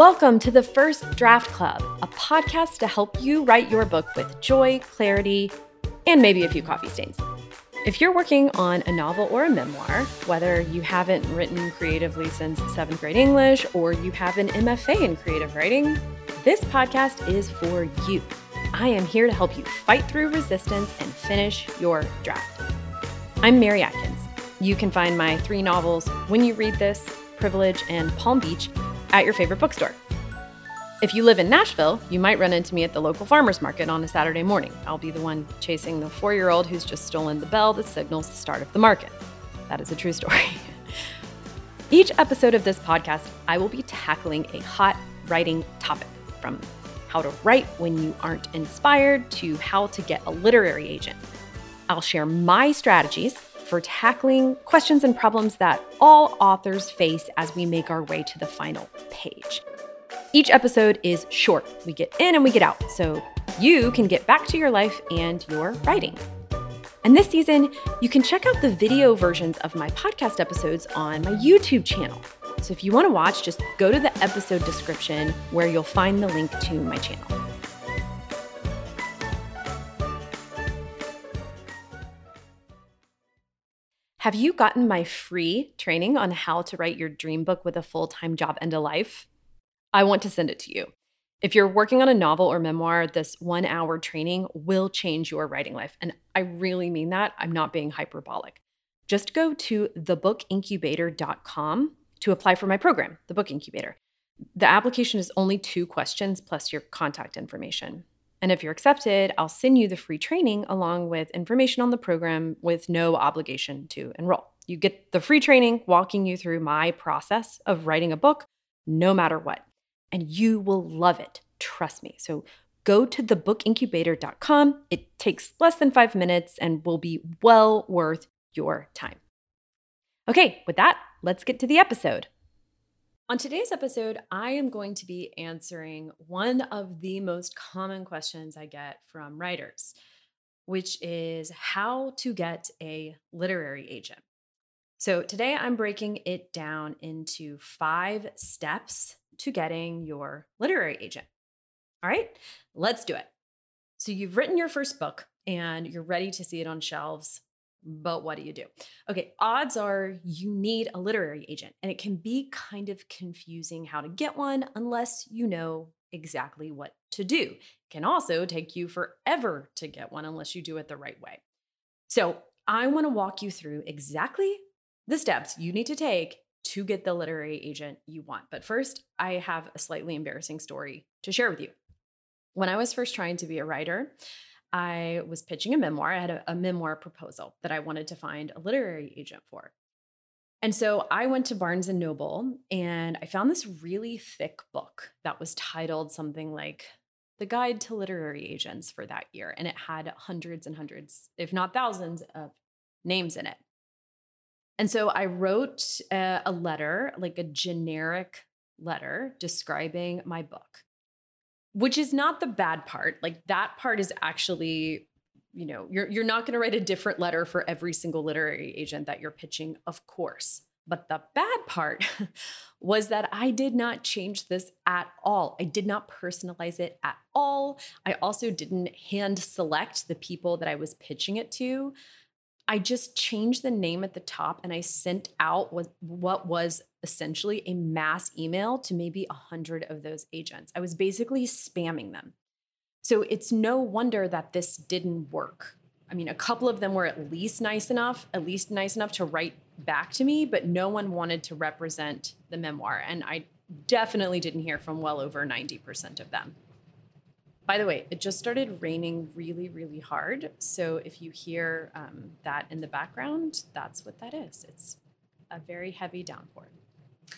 Welcome to the First Draft Club, a podcast to help you write your book with joy, clarity, and maybe a few coffee stains. If you're working on a novel or a memoir, whether you haven't written creatively since seventh grade English or you have an MFA in creative writing, this podcast is for you. I am here to help you fight through resistance and finish your draft. I'm Mary Adkins. You can find my three novels, When You Read This, Privilege, and Palm Beach, at your favorite bookstore. If you live in Nashville, you might run into me at the local farmer's market on a Saturday morning. I'll be the one chasing the four year old who's just stolen the bell that signals the start of the market. That is a true story. Each episode of this podcast, I will be tackling a hot writing topic from how to write when you aren't inspired to how to get a literary agent. I'll share my strategies for tackling questions and problems that all authors face as we make our way to the final page. Each episode is short. We get in and we get out, so you can get back to your life and your writing. And this season, you can check out the video versions of my podcast episodes on my YouTube channel. So if you want to watch, just go to the episode description where you'll find the link to my channel. Have you gotten my free training on how to write your dream book with a full time job and a life? I want to send it to you. If you're working on a novel or memoir, this one hour training will change your writing life. And I really mean that. I'm not being hyperbolic. Just go to thebookincubator.com to apply for my program, the Book Incubator. The application is only two questions plus your contact information. And if you're accepted, I'll send you the free training along with information on the program with no obligation to enroll. You get the free training walking you through my process of writing a book, no matter what. And you will love it. Trust me. So go to thebookincubator.com. It takes less than five minutes and will be well worth your time. Okay, with that, let's get to the episode. On today's episode, I am going to be answering one of the most common questions I get from writers, which is how to get a literary agent. So, today I'm breaking it down into five steps to getting your literary agent. All right, let's do it. So, you've written your first book and you're ready to see it on shelves but what do you do? Okay, odds are you need a literary agent, and it can be kind of confusing how to get one unless you know exactly what to do. It can also take you forever to get one unless you do it the right way. So, I want to walk you through exactly the steps you need to take to get the literary agent you want. But first, I have a slightly embarrassing story to share with you. When I was first trying to be a writer, I was pitching a memoir. I had a, a, memoir proposal that I wanted to find a literary agent for. And so I went to Barnes and Noble and I found this really thick book that was titled something like The Guide to Literary Agents for that year. And it had hundreds and hundreds, if not thousands, of names in it. And so I wrote a, a letter, like a generic letter describing my book which is not the bad part. Like that part is actually, you know, you're you're not going to write a different letter for every single literary agent that you're pitching, of course. But the bad part was that I did not change this at all. I did not personalize it at all. I also didn't hand select the people that I was pitching it to. I just changed the name at the top and I sent out what, was essentially a mass email to maybe a hundred of those agents. I was basically spamming them. So it's no wonder that this didn't work. I mean, a couple of them were at least nice enough, at least nice enough to write back to me, but no one wanted to represent the memoir. And I definitely didn't hear from well over 90% of them. By the way, it just started raining really, really hard. So if you hear um, that in the background, that's what that is. It's a very heavy downpour.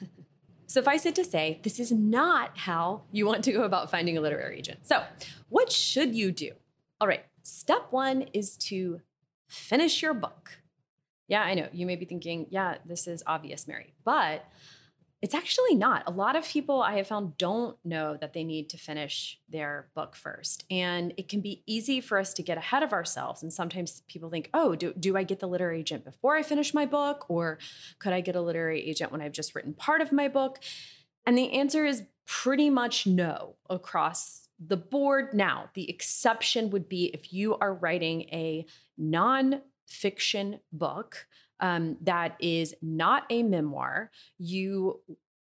Suffice it to say, this is not how you want to go about finding a literary agent. So, what should you do? All right, step one is to finish your book. Yeah, I know you may be thinking, yeah, this is obvious, Mary, but it's actually not. A lot of people I have found don't know that they need to finish their book first. And it can be easy for us to get ahead of ourselves. And sometimes people think, oh, do, do I get the literary agent before I finish my book? Or could I get a literary agent when I've just written part of my book? And the answer is pretty much no across the board. Now, the exception would be if you are writing a non-fiction book um, that is not a memoir, you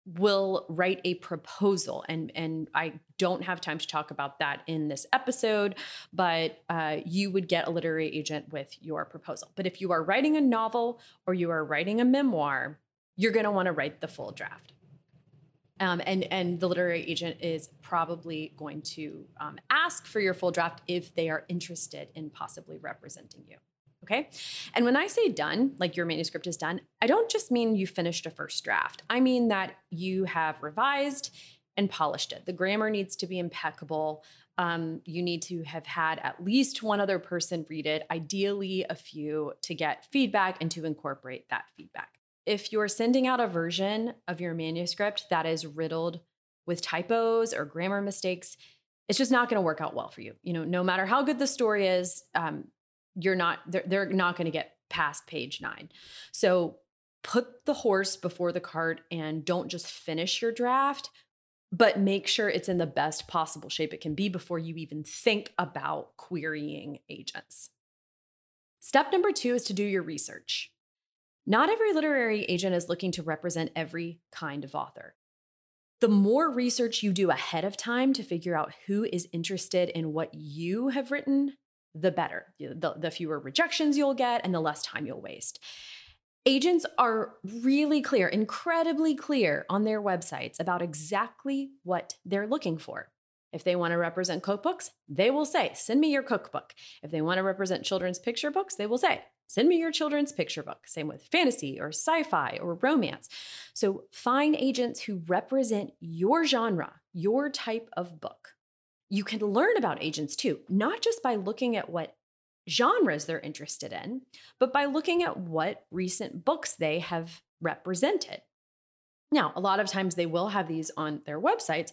will write a proposal and and i don't have time to talk about that in this episode but uh, you would get a literary agent with your proposal. But if you are writing a novel or you are writing a memoir you're going to want to write the full draft. Um, and and the literary agent is probably going to um, ask for your full draft if they are interested in possibly representing you Okay. And when I say done, like your manuscript is done, I don't just mean you finished a first draft. I mean that you have revised and polished it. The grammar needs to be impeccable. Um, you need to have had at least one other person read it, ideally a few, to get feedback and to incorporate that feedback. If you're sending out a version of your manuscript that is riddled with typos or grammar mistakes, it's just not going to work out well for you. You know, no matter how good the story is, um, you're not they're, they're not going to get past page nine. So put the horse before the cart and don't just finish your draft but make sure it's in the best possible shape it can be before you even think about querying agents. Step number two is to do your research. Not every literary agent is looking to represent every kind of author. The more research you do ahead of time to figure out who is interested in what you have written, the better. The, the fewer rejections you'll get and the less time you'll waste. Agents are really clear, incredibly clear on their websites about exactly what they're looking for. If they want to represent cookbooks, they will say, send me your cookbook. If they want to represent children's picture books, they will say, send me your children's picture book. Same with fantasy or sci fi or romance. So find agents who represent your genre, your type of book you can learn about agents too, not just by looking at what genres they're interested in, but by looking at what recent books they have represented. Now, a lot of times they will have these on their websites,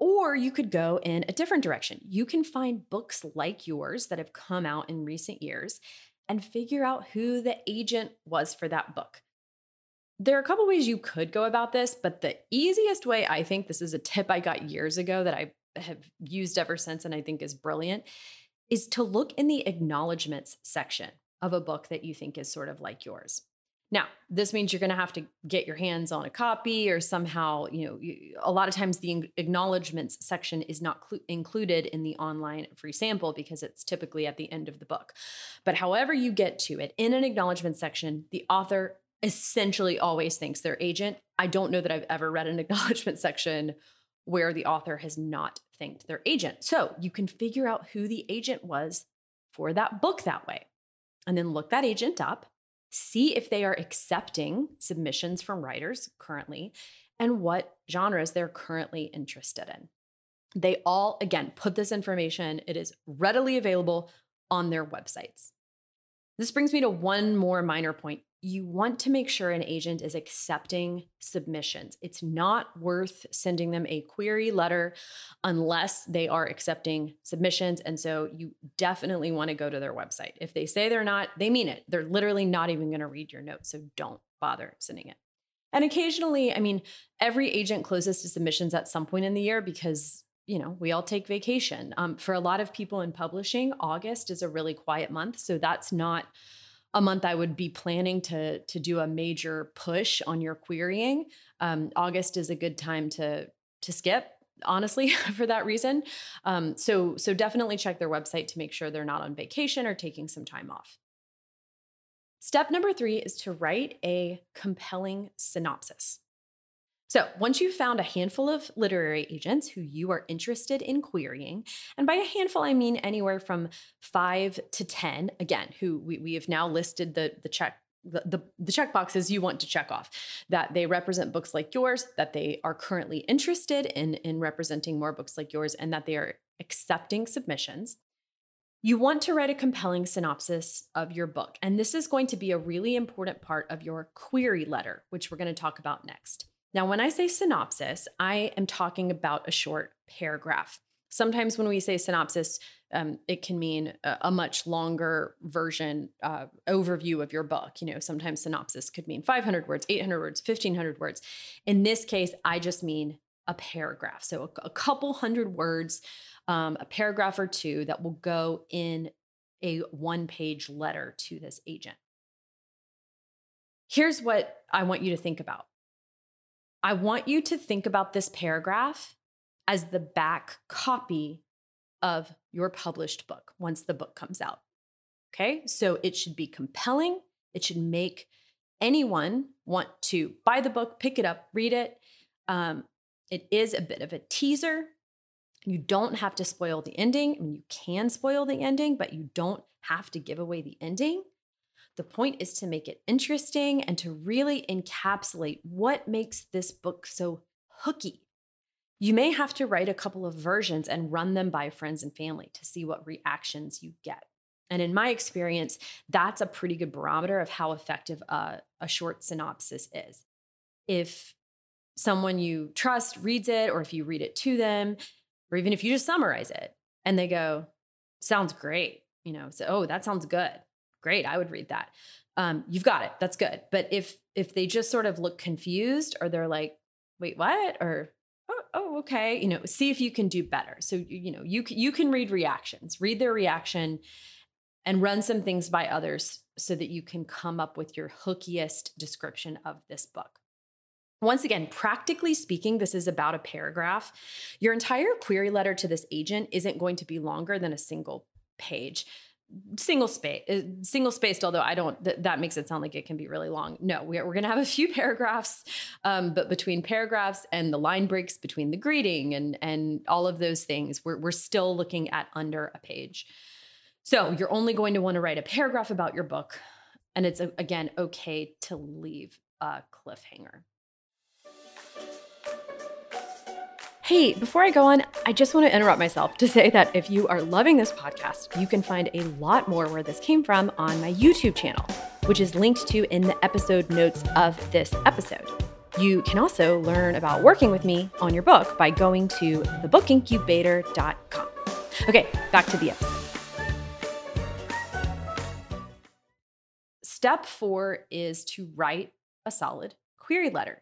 or you could go in a different direction. You can find books like yours that have come out in recent years and figure out who the agent was for that book. There are a couple ways you could go about this, but the easiest way, I think, this is a tip I got years ago that I have used ever since and I think is brilliant is to look in the acknowledgments section of a book that you think is sort of like yours. Now, this means you're going to have to get your hands on a copy or somehow, you know, you, a lot of times the acknowledgments section is not cl- included in the online free sample because it's typically at the end of the book. But however you get to it, in an acknowledgments section, the author essentially always thanks their agent. I don't know that I've ever read an acknowledgement section where the author has not thanked their agent. So you can figure out who the agent was for that book that way. And then look that agent up, see if they are accepting submissions from writers currently and what genres they're currently interested in. They all, again, put this information, it is readily available on their websites. This brings me to one more minor point you want to make sure an agent is accepting submissions. It's not worth sending them a query letter unless they are accepting submissions. And so you definitely want to go to their website. If they say they're not, they mean it. They're literally not even going to read your note. So don't bother sending it. And occasionally, I mean, every agent closes to submissions at some point in the year because you know, we all take vacation. Um, for a lot of people in publishing, August is a really quiet month. So that's not a month I would be planning to to do a major push on your querying. Um, August is a good time to to skip honestly for that reason. Um, so so definitely check their website to make sure they're not on vacation or taking some time off. Step number three is to write a compelling synopsis so, once you've found a handful of literary agents who you are interested in querying, and by a handful, I mean anywhere from five to 10, again, who we, we have now listed the, the check. The, the, the check boxes you want to check off that they represent books like yours, that they are currently interested in, in representing more books like yours, and that they are accepting submissions. You want to write a compelling synopsis of your book. And this is going to be a really important part of your query letter, which we're going to talk about next. Now, when I say synopsis, I am talking about a short paragraph. Sometimes when we say synopsis, um, it can mean a, a much longer version uh, overview of your book. You know, sometimes synopsis could mean 500 words, 800 words, 1500 words. In this case, I just mean a paragraph. So a, a couple hundred words, um, a paragraph or two that will go in a one page letter to this agent. Here's what I want you to think about I want you to think about this paragraph as the back copy of your published book once the book comes out. Okay, so it should be compelling, it should make anyone want to buy the book, pick it up, read it. Um, it is a bit of a teaser. You don't have to spoil the ending. I mean, you can spoil the ending, but you don't have to give away the ending. The point is to make it interesting and to really encapsulate what makes this book so hooky. You may have to write a couple of versions and run them by friends and family to see what reactions you get. And in my experience, that's a pretty good barometer of how effective a, a short synopsis is. If someone you trust reads it, or if you read it to them, or even if you just summarize it and they go, sounds great, you know, so, oh, that sounds good. Great, I would read that. Um, you've got it. That's good. But if if they just sort of look confused or they're like, wait, what? Or oh, oh okay, you know, see if you can do better. So you know, you you can read reactions, read their reaction, and run some things by others so that you can come up with your hookiest description of this book. Once again, practically speaking, this is about a paragraph. Your entire query letter to this agent isn't going to be longer than a single page. Single space, uh, single spaced. Although I don't, th- that makes it sound like it can be really long. No, we're, we're going to have a few paragraphs, um, but between paragraphs and the line breaks between the greeting and and all of those things, we're we're still looking at under a page. So you're only going to want to write a paragraph about your book, and it's again okay to leave a cliffhanger. Hey, before I go on, I just want to interrupt myself to say that if you are loving this podcast, you can find a lot more where this came from on my YouTube channel, which is linked to in the episode notes of this episode. You can also learn about working with me on your book by going to thebookincubator.com. Okay, back to the episode. Step four is to write a solid query letter.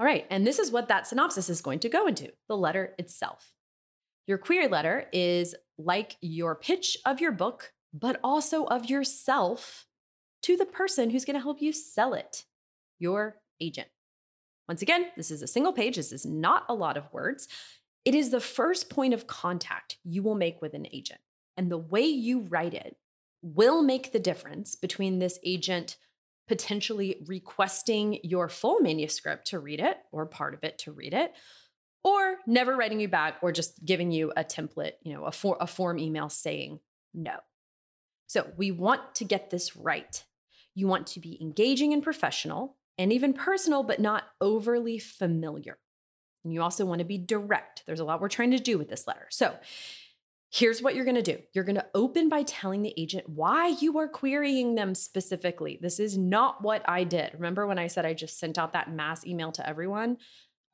All right, and this is what that synopsis is going to go into the letter itself. Your query letter is like your pitch of your book, but also of yourself to the person who's going to help you sell it, your agent. Once again, this is a single page, this is not a lot of words. It is the first point of contact you will make with an agent. And the way you write it will make the difference between this agent potentially requesting your full manuscript to read it or part of it to read it or never writing you back or just giving you a template, you know, a, for, a form email saying no. So we want to get this right. You want to be engaging and professional and even personal, but not overly familiar. And you also want to be direct. There's a lot we're trying to do with this letter. So Here's what you're going to do you're going to open by telling the agent why you are querying them specifically. This is not what I did. Remember when I said I just sent out that mass email to everyone?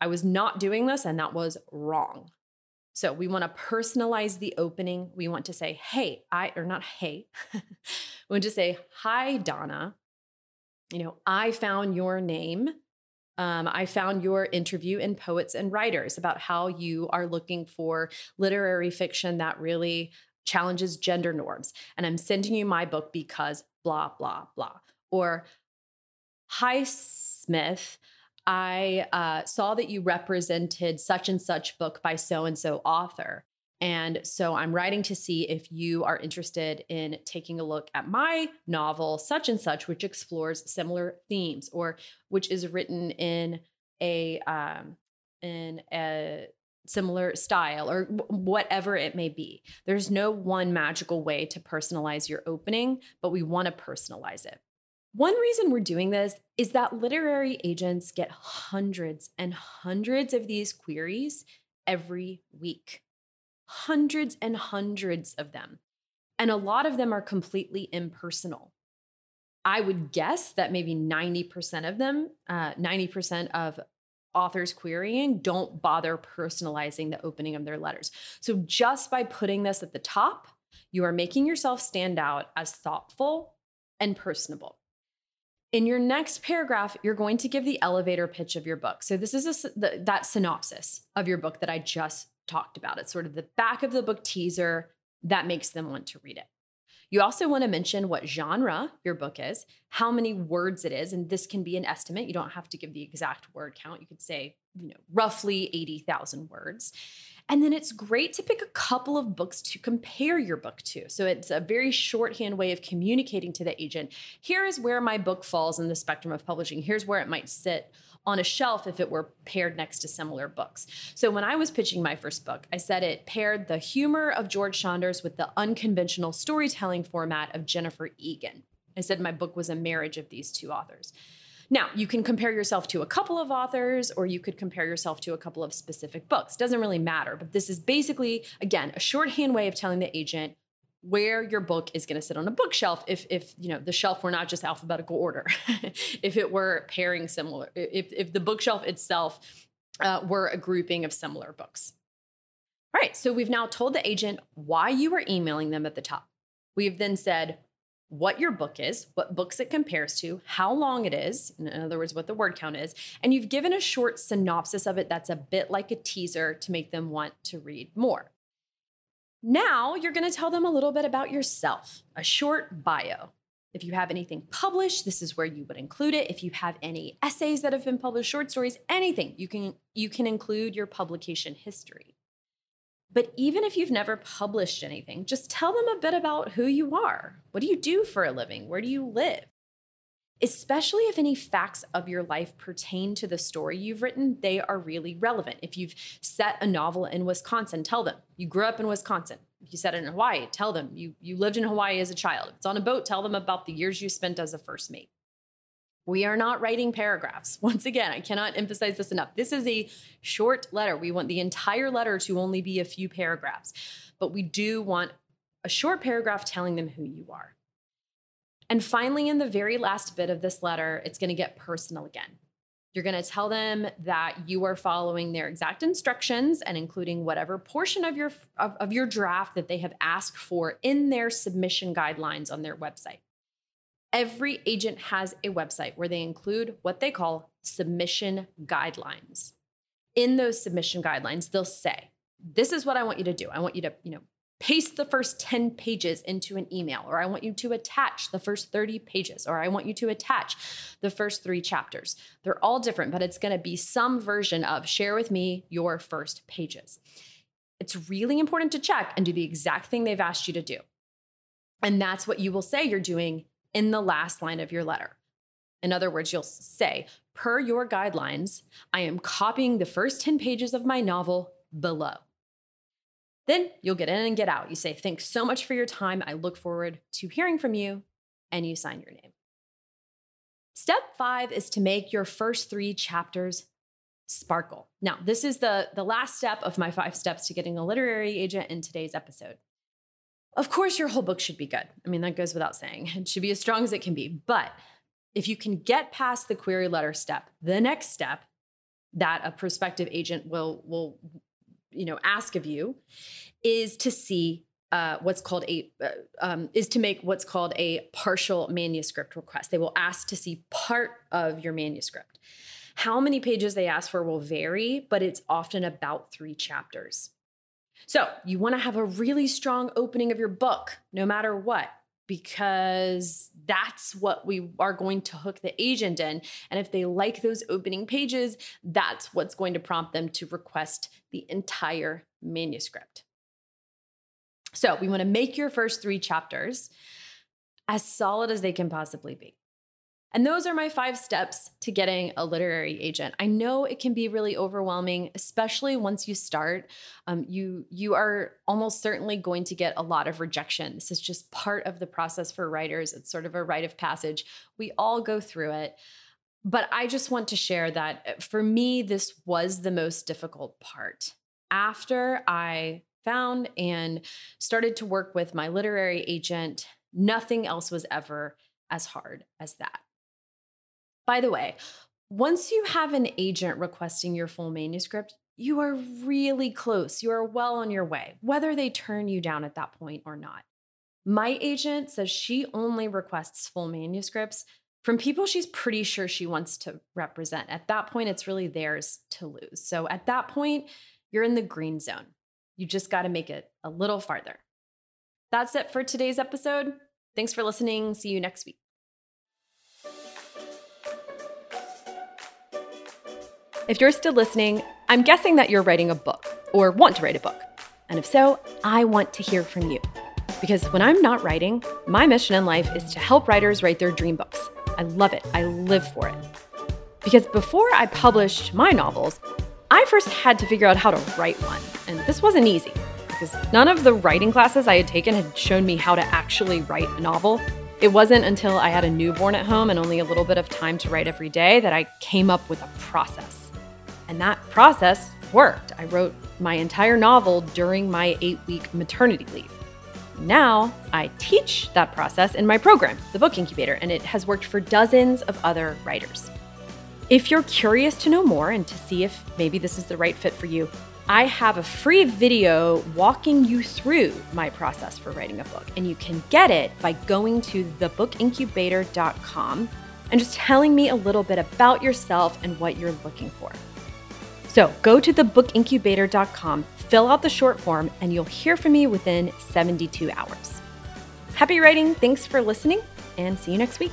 I was not doing this, and that was wrong. So we want to personalize the opening. We want to say, hey, I, or not hey, we want to say, hi, Donna. You know, I found your name um, I found your interview in Poets and Writers about how you are looking for literary fiction that really challenges gender norms. And I'm sending you my book because blah, blah, blah. Or, hi, Smith. I uh, saw that you represented such and such book by so and so author. And so I'm writing to see if you are interested in taking a look at my novel, such and such, which explores similar themes or which is written in a um, in a similar style or whatever it may be. There's no one magical way to personalize your opening, but we want to personalize it. One reason we're doing this is that literary agents get hundreds and hundreds of these queries every week hundreds and hundreds of them. And a lot of them are completely impersonal. I would guess that maybe 90% of them, uh, 90% of authors querying don't bother personalizing the opening of their letters. So just by putting this at the top, you are making yourself stand out as thoughtful and personable. In your next paragraph, you're going to give the elevator pitch of your book. So this is a, the, that synopsis of your book that I just talked about. It's sort of the back of the book teaser that makes them want to read it. You also want to mention what genre your book is, how many words it is, and this can be an estimate. You don't have to give the exact word count. You could say, you know, roughly 80,000 words. And then it's great to pick a couple of books to compare your book to. So it's a very shorthand way of communicating to the agent. Here is where my book falls in the spectrum of publishing. Here's where it might sit on a shelf if it were paired next to similar books. So when I was pitching my first book, I said it paired the humor of George Saunders with the unconventional storytelling format of Jennifer Egan. I said my book was a marriage of these two authors. Now, you can compare yourself to a couple of authors or you could compare yourself to a couple of specific books. Doesn't really matter, but this is basically again a shorthand way of telling the agent where your book is going to sit on a bookshelf if if you know the shelf were not just alphabetical order. If it were pairing similar if if the bookshelf itself uh, were a grouping of similar books. All right so we've now told the agent why you are emailing them at the top. We've then said what your book is, what books it compares to, how long it is, in other words, what the word count is, and you've given a short synopsis of it that's a bit like a teaser to make them want to read more. Now you're going to tell them a little bit about yourself, a short bio. If you have anything published, this is where you would include it. If you have any essays that have been published, short stories, anything, you can you can include your publication history. But even if you've never published anything, just tell them a bit about who you are. What do you do for a living? Where do you live? Especially if any facts of your life pertain to the story you've written, they are really relevant. If you've set a novel in Wisconsin, tell them you grew up in Wisconsin. If you set it in Hawaii, tell them you, you lived in Hawaii as a child. If it's on a boat, tell them about the years you spent as a first mate. We are not writing paragraphs. Once again, I cannot emphasize this enough. This is a short letter. We want the entire letter to only be a few paragraphs, but we do want a short paragraph telling them who you are. And finally, in the very last bit of this letter, it's going to get personal again. You're going to tell them that you are following their exact instructions and including whatever portion of your of, of your draft that they have asked for in their submission guidelines on their website. Every agent has a website where they include what they call submission guidelines. In those submission guidelines, they'll say, this is what I want you to do. I want you to, you know, paste the first 10 pages into an email, or I want you to attach the first 30 pages, or I want you to attach the first three chapters. They're all different, but it's going to be some version of share with me your first pages. It's really important to check and do the exact thing they've asked you to do. And that's what you will say you're doing in the last line of your letter. In other words, you'll say, per your guidelines, I am copying the first 10 pages of my novel below. Then you'll get in and get out. You say, Thanks so much for your time. I look forward to hearing from you. And you sign your name. Step five is to make your first three chapters sparkle. Now, this is the, the last step of my five steps to getting a literary agent in today's episode. Of course, your whole book should be good. I mean, that goes without saying. It should be as strong as it can be. But if you can get past the query letter step, the next step that a prospective agent will will you know ask of you is to see uh, what's called a uh, um, is to make what's called a partial manuscript request. They will ask to see part of your manuscript. How many pages they ask for will vary, but it's often about three chapters. So you want to have a really strong opening of your book, no matter what, because that's what we are going to hook the agent in. And if they like those opening pages, that's what's going to prompt them to request the entire manuscript. So we want to make your first three chapters as solid as they can possibly be. And those are my five steps to getting a literary agent. I know it can be really overwhelming, especially once you start. Um, you you are almost certainly going to get a lot of rejection. This is just part of the process for writers. It's sort of a rite of passage. We all go through it. But I just want to share that uh, for me, this was the most difficult part. After I found and started to work with my literary agent, nothing else was ever as hard as that. By the way, Once you have an agent requesting your full manuscript, you are really close. You are well on your way, whether they turn you down at that point or not. My agent says she only requests full manuscripts from people she's pretty sure she wants to represent. At that point, it's really theirs to lose. So at that point, you're in the green zone. You just got to make it a little farther. That's it for today's episode. Thanks for listening. See you next week. If you're still listening, I'm guessing that you're writing a book or want to write a book. And if so, I want to hear from you. Because when I'm not writing, my mission in life is to help writers write their dream books. I love it, I live for it. Because before I published my novels, I first had to figure out how to write one. And this wasn't easy because none of the writing classes I had taken had shown me how to actually write a novel. It wasn't until I had a newborn at home and only a little bit of time to write every day that I came up with a process. And that process worked. I wrote my entire novel during my eight week maternity leave. Now I teach that process in my program, the Book Incubator, and it has worked for dozens of other writers. If you're curious to know more and to see if maybe this is the right fit for you, I have a free video walking you through my process for writing a book, and you can get it by going to thebookincubator.com and just telling me a little bit about yourself and what you're looking for. So go to thebookincubator.com, fill out the short form, and you'll hear from me within 72 hours. Happy writing. Thanks for listening, and see you next week.